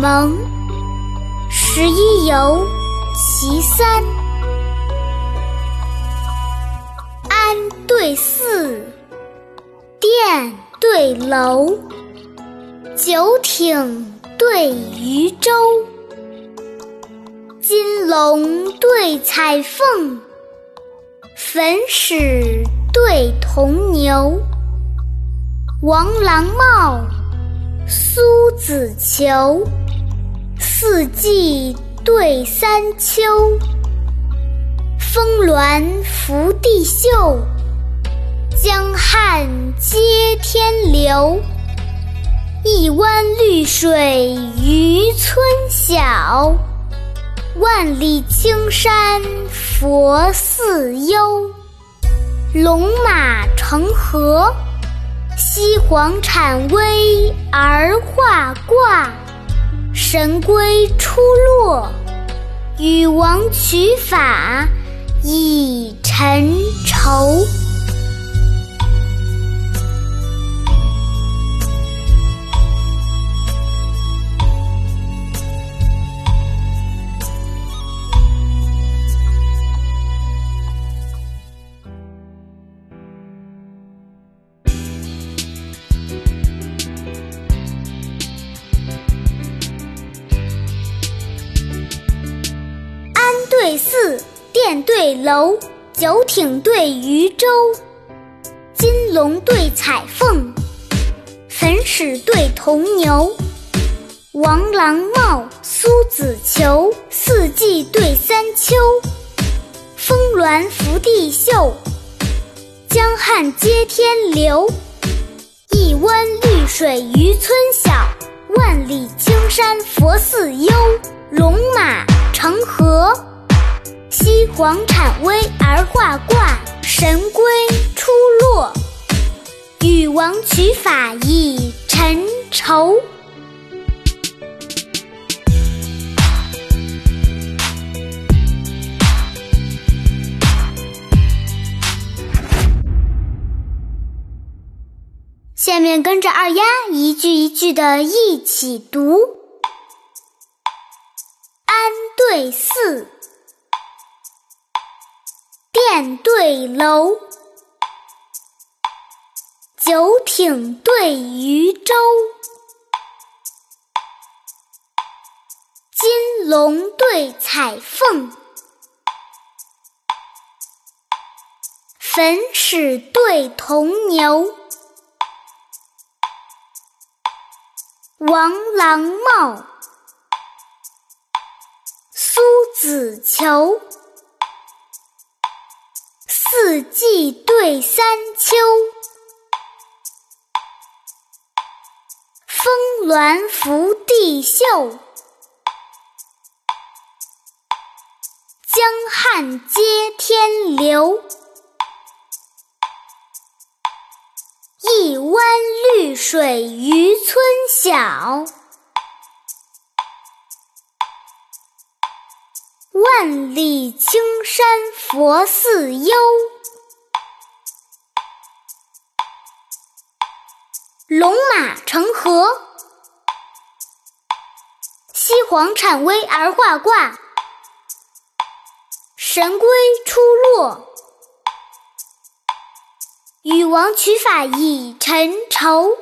蒙十一游其三，安对寺，殿对楼，九艇对渔舟，金龙对彩凤，粉史对铜牛，王郎帽。苏子裘，四季对三秋。峰峦伏地秀，江汉接天流。一湾绿水渔村小，万里青山佛寺幽。龙马成河。西皇产微而化卦，神龟出落，禹王取法以成仇。对寺，殿对楼，九艇对渔舟，金龙对彩凤，粉史对铜牛，王郎帽，苏子裘，四季对三秋，峰峦伏地秀，江汉接天流，一湾绿水渔村小，万里青山佛寺幽，龙马成河。西皇产微而画卦，神龟出落，禹王取法以成畴。下面跟着二丫一句一句的一起读：安对寺。殿对楼，九艇对渔舟，金龙对彩凤，粉史对铜牛，王郎帽，苏子裘。四季对三秋，峰峦伏地秀，江汉接天流。一湾绿水渔村小，万里青山佛寺幽。龙马成河，西皇产微而画卦，神龟出落，禹王取法以成畴。